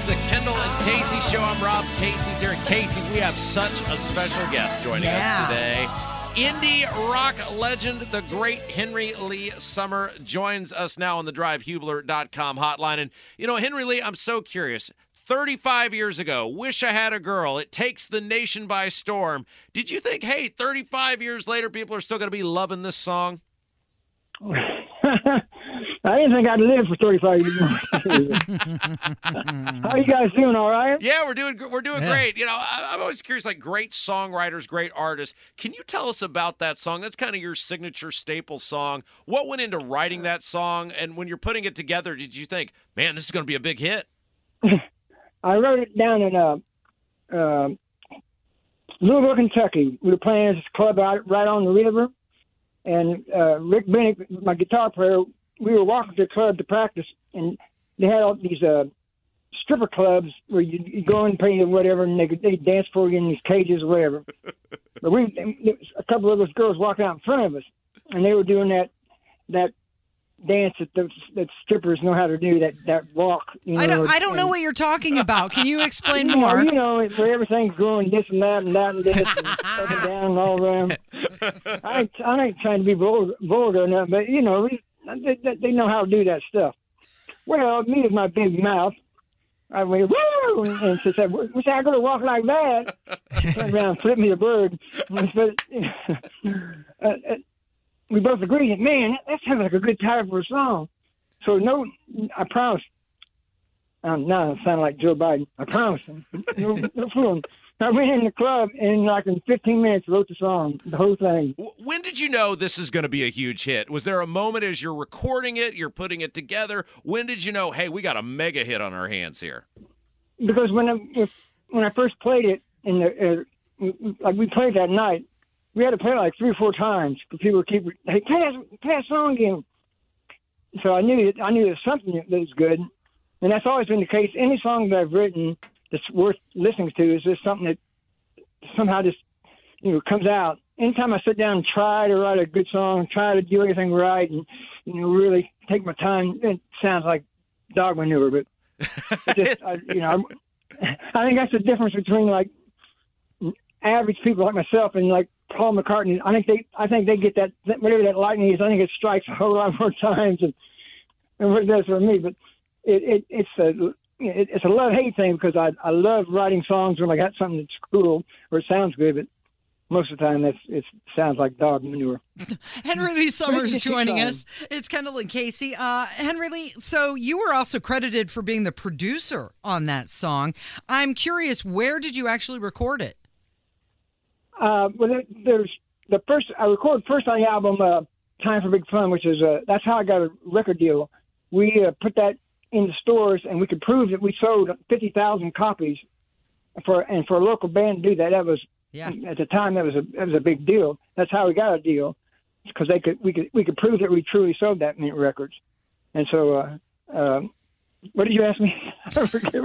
it's the Kendall and Casey show. I'm Rob. Casey's here. And Casey, we have such a special guest joining Yeah. us today. Indy rock legend, the great Henry Lee Summer, joins us now on the drivehubler.com hotline. And, you know, Henry Lee, I'm so curious. 35 years ago, Wish I Had a Girl, it takes the nation by storm. Did you think, hey, 35 years later, people are still going to be loving this song? I didn't think I'd live for 35 years. How you guys doing? All right? Yeah, we're doing we're doing great. You know, I, I'm always curious, like great songwriters, great artists. Can you tell us about that song? That's kind of your signature staple song. What went into writing that song, and when you're putting it together, did you think, man, this is going to be a big hit? I wrote it down in uh, uh, Louisville, Kentucky. We were playing at this club out right on the river, and uh, Rick Bennett, my guitar player, we were walking to the club to practice, and they had all these uh, stripper clubs where you, you go and pay them whatever, and they they dance for you in these cages or whatever. but we, there was a couple of those girls walking out in front of us, and they were doing that that dance that the that strippers know how to do that that walk. You know, I don't. I don't know what you're talking about. Can you explain you more? Know, you know, where everything's going this and that and that and this and up and down and all around. I ain't, I ain't trying to be vulgar, vulgar or nothing, but you know, we- they, they, they know how to do that stuff. Well, me with my big mouth, I went woo, and, she said, "Wish I could have walked like that." Turned around, flipped me a bird. But, uh, uh, we both agreed, man, that sounds like a good title for a song. So no, I promise. Um, now I sound like Joe Biden. I promise. No, no fooling. I went in the club and like in 15 minutes wrote the song, the whole thing. When did you know this is going to be a huge hit? Was there a moment as you're recording it, you're putting it together? When did you know, hey, we got a mega hit on our hands here? Because when I when I first played it in the uh, like we played that night, we had to play it like three or four times because people keep hey play that play that song again. So I knew it, I knew it was something that was good, and that's always been the case. Any song that I've written that's worth listening to is just something that somehow just you know comes out. Anytime I sit down and try to write a good song, try to do everything right, and you know really take my time, it sounds like dog manure, but just I, you know I'm, I think that's the difference between like average people like myself and like Paul McCartney. I think they I think they get that that- whatever that lightning is. I think it strikes a whole lot more times and and what it does for me. But it, it it's a it, it's a love hate thing because I I love writing songs when I got something that's cool or it sounds good, but most of the time that's it sounds like dog manure. Henry Lee Summers joining us. It's Kendall and Casey. Uh, Henry Lee, so you were also credited for being the producer on that song. I'm curious, where did you actually record it? Uh, well, there, there's the first I recorded first on the album, uh, "Time for Big Fun," which is uh, that's how I got a record deal. We uh, put that in the stores, and we could prove that we sold fifty thousand copies. For and for a local band to do that, that was Yeah. at the time that was a that was a big deal. That's how we got a deal because they could we could we could prove that we truly sold that many records. And so, uh, um, what did you ask me? I forget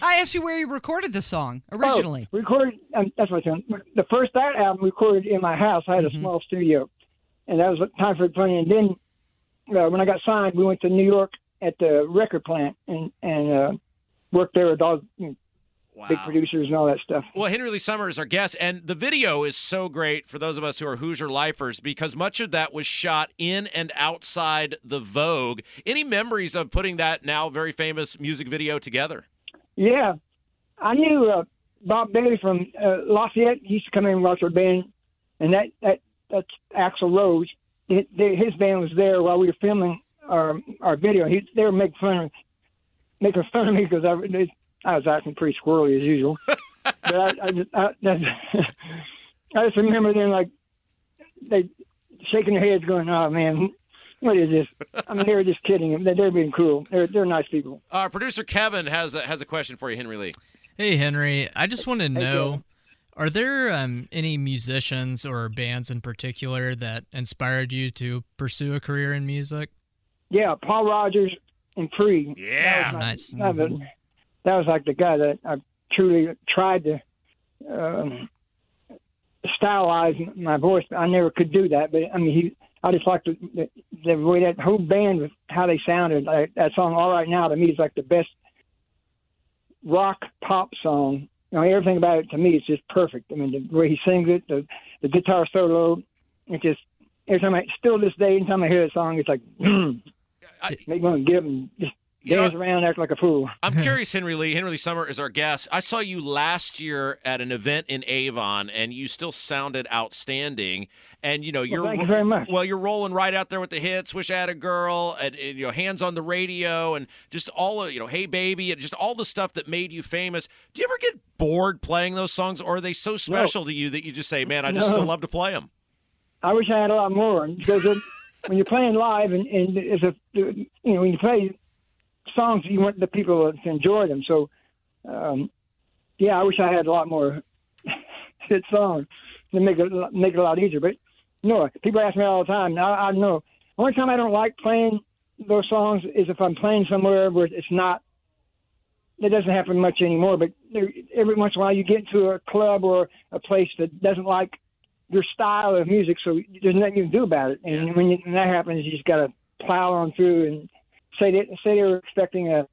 I asked you where you recorded the song originally. Oh, recorded. Um, that's what I'm saying. The first that album recorded in my house. I had a small studio, and that was time for funny. And then uh, when I got signed, we went to New York at the record plant and and uh, worked there with all you know, Wow. big producers and all that stuff. Well, Henry Lee Summer is our guest, and the video is so great for those of us who are Hoosier lifers because much of that was shot in and outside the Vogue. Any memories of putting that now very famous music video together? Yeah, I knew uh, Bob Bailey from uh, Lafayette. He used to come in and watch our band, and that that that's Axl Rose. It, they, his band was there while we were filming our our video. He they were making fun of making fun of me because I they, I was acting pretty squirrely as usual. but I I just, I, I just remember them like they shaking their heads, going, "Oh man." What is this? I mean, they were just kidding. They're, they're being cruel. They're they're nice people. Our producer Kevin has a, has a question for you, Henry Lee. Hey, Henry. I just want to know Are there um, any musicians or bands in particular that inspired you to pursue a career in music? Yeah, Paul Rodgers and Free. Yeah. that was, my- Nice. that was, that was like the guy that I truly tried to um, stylize my voice. I never could do that, but I mean, he. I just liked the, the, the way that whole band was, how they sounded. Like, that song, "All Right Now," to me is like the best rock pop song. You know, everything about it to me is just perfect. I mean, the way he sings it, the the guitar solo, it just every time I still this day, anytime I hear that song, it's like I- make me want to get up You know- dance around, act like a fool. I'm curious, Henry Lee. Henry Lee Summer is our guest. I saw you last year at an event in Avon, and you still sounded outstanding. And you know, you're thank you very much. well, you're rolling right out there with the hits. Wish I had a girl, and, and, you know, hands on the radio, and just all of you know, hey baby, and just all the stuff that made you famous. Do you ever get bored playing those songs, or are they so special to you that you just say, man, I just No. still love to play them? I wish I had a lot more because it, when you're playing live and, and it's a you know when you play songs you want the people to enjoy them. So um, yeah, I wish I had a lot more hit songs to make it make it a lot easier. But no, people ask me all the time. I, I know only time I don't like playing those songs is if I'm playing somewhere where it's not. That doesn't happen much anymore, but there, every once in a while you get into a club or a place that doesn't like your style of music, so there's nothing you can do about it. And when, you, when that happens, you just got to plow on through and say they, say they were expecting a,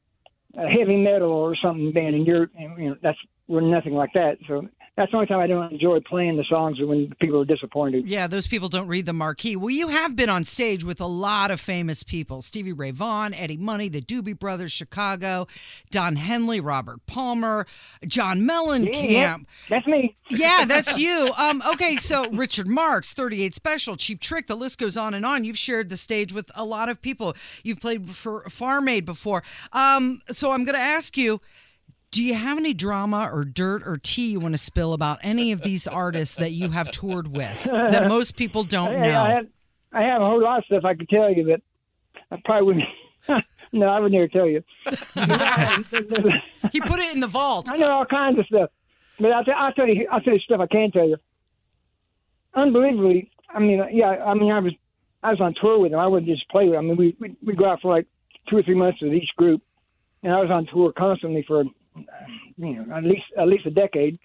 a heavy metal or something band, and you're and, you know that's we're nothing like that. So that's the only time I don't enjoy playing the songs when people are disappointed. Yeah, those people don't read the marquee. Well, you have been on stage with a lot of famous people Stevie Ray Vaughan, Eddie Money, the Doobie Brothers, Chicago, Don Henley, Robert Palmer, John Mellencamp. That's me. Yeah, that's you. Um, okay, so Richard Marx, 38 Special, Cheap Trick, the list goes on and on. You've shared the stage with a lot of people. You've played for Farm Aid before. Um, so I'm going to ask you do you have any drama or dirt or tea you want to spill about any of these artists that you have toured with that most people don't I, I know? have I have a whole lot of stuff I could tell you, but I probably wouldn't. no, I would never tell you. He put it in the vault. I know all kinds of stuff, but I'll, t- I'll tell you. I'll tell you stuff I can tell you. Unbelievably, I mean, uh, yeah, I mean, I was I was on tour with them. I wouldn't just play with them. I mean, we we we go out for like two or three months with each group, and I was on tour constantly for you know at least at least a decade,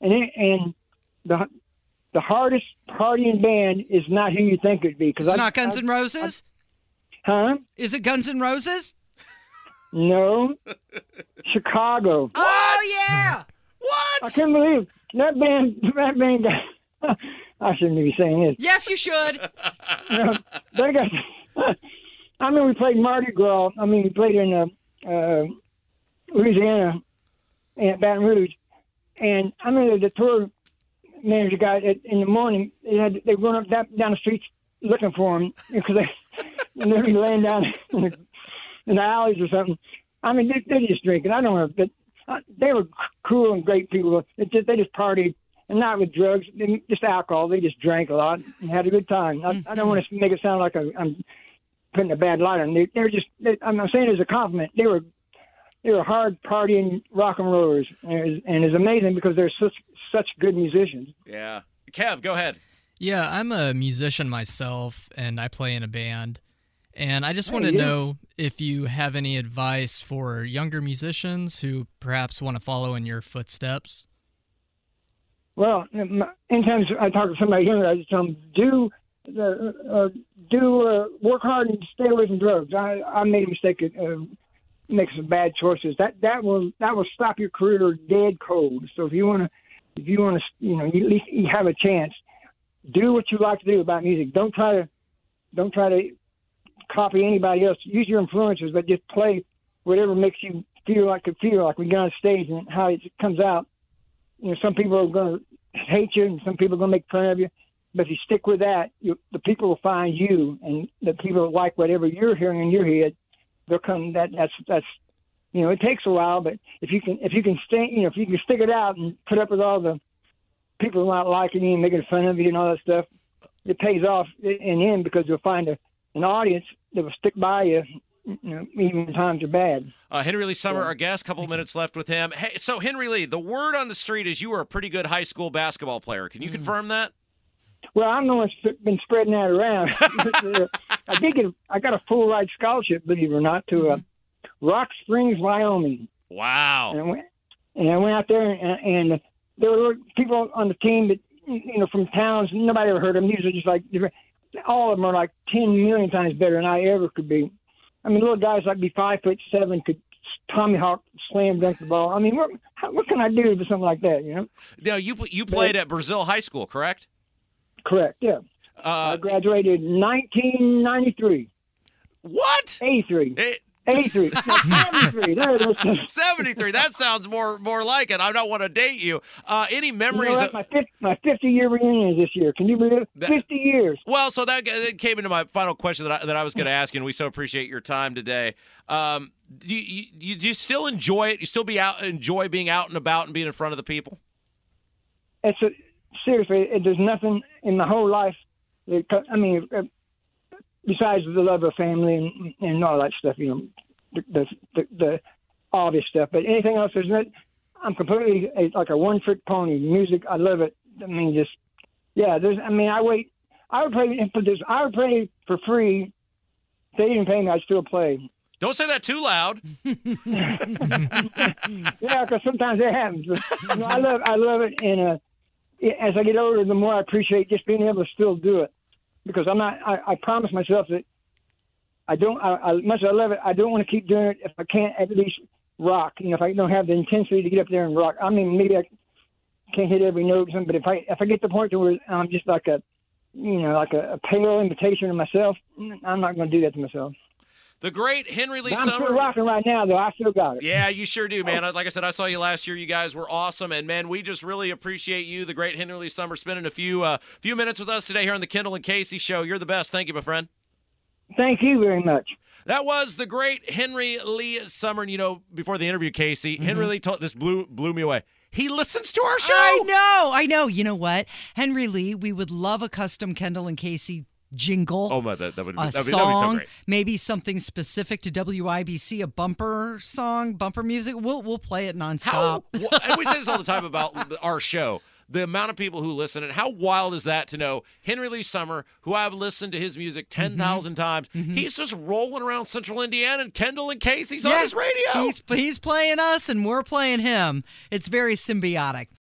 and it, and the the hardest partying band is not who you think it'd be because It's I not Guns I- N' Roses? huh? Is it Guns N' Roses? No, Chicago. Oh, yeah. What? I What? couldn't believe that band. That band got. I shouldn't be saying this. Yes, you should. they got. I mean, we played Mardi Gras. I mean, we played in uh, uh, Louisiana and Baton Rouge, and I mean the tour manager guy at, in the morning. They had they run up down, down the streets looking for him because they and they'd be laying down in the, in the alleys or something. I mean, they, they're just drinking. I don't know, but uh, they were cool and great people. It just, they just partied. And not with drugs, they- just alcohol. They just drank a lot and had a good time. I, I don't want to make it sound like I'm, putting a bad light on them. They, they're just, they, I'm not saying it as a compliment. They were, they were hard partying rock and rollers, and it's, and it's amazing because they're such such good musicians. Yeah. Kev, go ahead. Yeah, I'm a musician myself, and I play in a band. And I just want to yeah. know if you have any advice for younger musicians who perhaps want to follow in your footsteps. Well, anytime I talk to somebody younger, I just tell them do the uh, do uh, work hard and stay away from drugs. I I made a mistake at making some bad choices. That that will that will stop your career dead cold. So if you want to if you want to you know you, at least you have a chance. Do what you like to do about music. Don't try to don't try to copy anybody else. Use your influences, but just play whatever makes you feel like it feel like we get on stage and how it comes out you know, some people are going to hate you and some people are going to make fun of you. But if you stick with that, you, the people will find you, and the people that like whatever you're hearing in your head, they'll come. That that's that's you know, it takes a while, but if you can if you can stay, you know, if you can stick it out and put up with all the people not liking you and making fun of you and all that stuff, it pays off in the end because you'll find a, an audience that will stick by you you know, even when times are bad. Uh, Henry Lee Summer, our guest. Couple minutes left with him. Hey, so Henry Lee, the word on the street is you were a pretty good high school basketball player. Can you confirm that? Well, I'm the one that's been spreading that around. I did get, I got a full ride scholarship, believe it or not, to uh, Rock Springs, Wyoming. Wow. and I went, and I went out there, and, and there were people on the team that you know from towns nobody ever heard of them. These are just like all of them are like ten million times better than I ever could be. I mean, little guys like be five foot seven could tomahawk slam dunk the ball. I mean, what how, what can I do for something like that? You know, Now you you played at Brazil High School, correct? correct? Yeah, I Uh, graduated in 1993, what? 83, Eh, 83, no, 73. There it is. 73. That sounds more more like it. I don't want to date you. Uh, any You memories? know what? of, My 50, my 50 year reunion is this year. Can you believe it? That- 50 years. well, so that, that came into my final question that I, that I was going to ask you, and we so appreciate your time today. Um, do you, you, do you still enjoy it? You still be out enjoy being out and about and being in front of the people? it's a, seriously, it, there's nothing in my whole life. That, I mean, uh, besides the love of family and, and all that stuff, you know, the, the, the, the obvious stuff. But anything else, there's not. it? I'm completely a, like a one trick pony. Music, I love it. I mean, just yeah. There's. I mean, I wait. I would play for this. I would play for free. If they didn't pay me, I'd still play. Don't say that too loud. Yeah, because sometimes it happens. But, you know, I love, I love it, and uh, as I get older, the more I appreciate just being able to still do it. Because I'm not, I, I promise myself that I don't, I, I, much as I love it, I don't want to keep doing it if I can't at least rock. You know, if I don't have the intensity to get up there and rock. I mean, maybe I can't hit every note, or something, but if I, if I get the point to where I'm just like a, you know, like a, a pale invitation to myself, I'm not going to do that to myself. The great Henry Lee But I'm Summer. still rocking right now, though. I still got it. Yeah, you sure do, man. Like I said, I saw you last year. You guys were awesome, and man, we just really appreciate you, the great Henry Lee Summer, spending a few uh, few minutes with us today here on the Kendall and Casey Show. You're the best. Thank you, my friend. Thank you very much. That was the great Henry Lee Summer. And you know, before the interview, Casey, Henry Lee told this blew blew me away. He listens to our show. I know, I know. You know what, Henry Lee? We would love a custom Kendall and Casey jingle. Oh my, that, that would be, a that'd be, that'd be so song, great. maybe something specific to WIBC, a bumper song, bumper music. We'll we'll play it How, nonstop. wh- and we say this all the time about our show. The amount of people who listen, and how wild is that to know Henry Lee Summer, who I've listened to his music Mm-hmm. 10,000 times, he's just rolling around central Indiana and Kendall and Casey's on his radio. He's he's playing us and we're playing him. It's very symbiotic.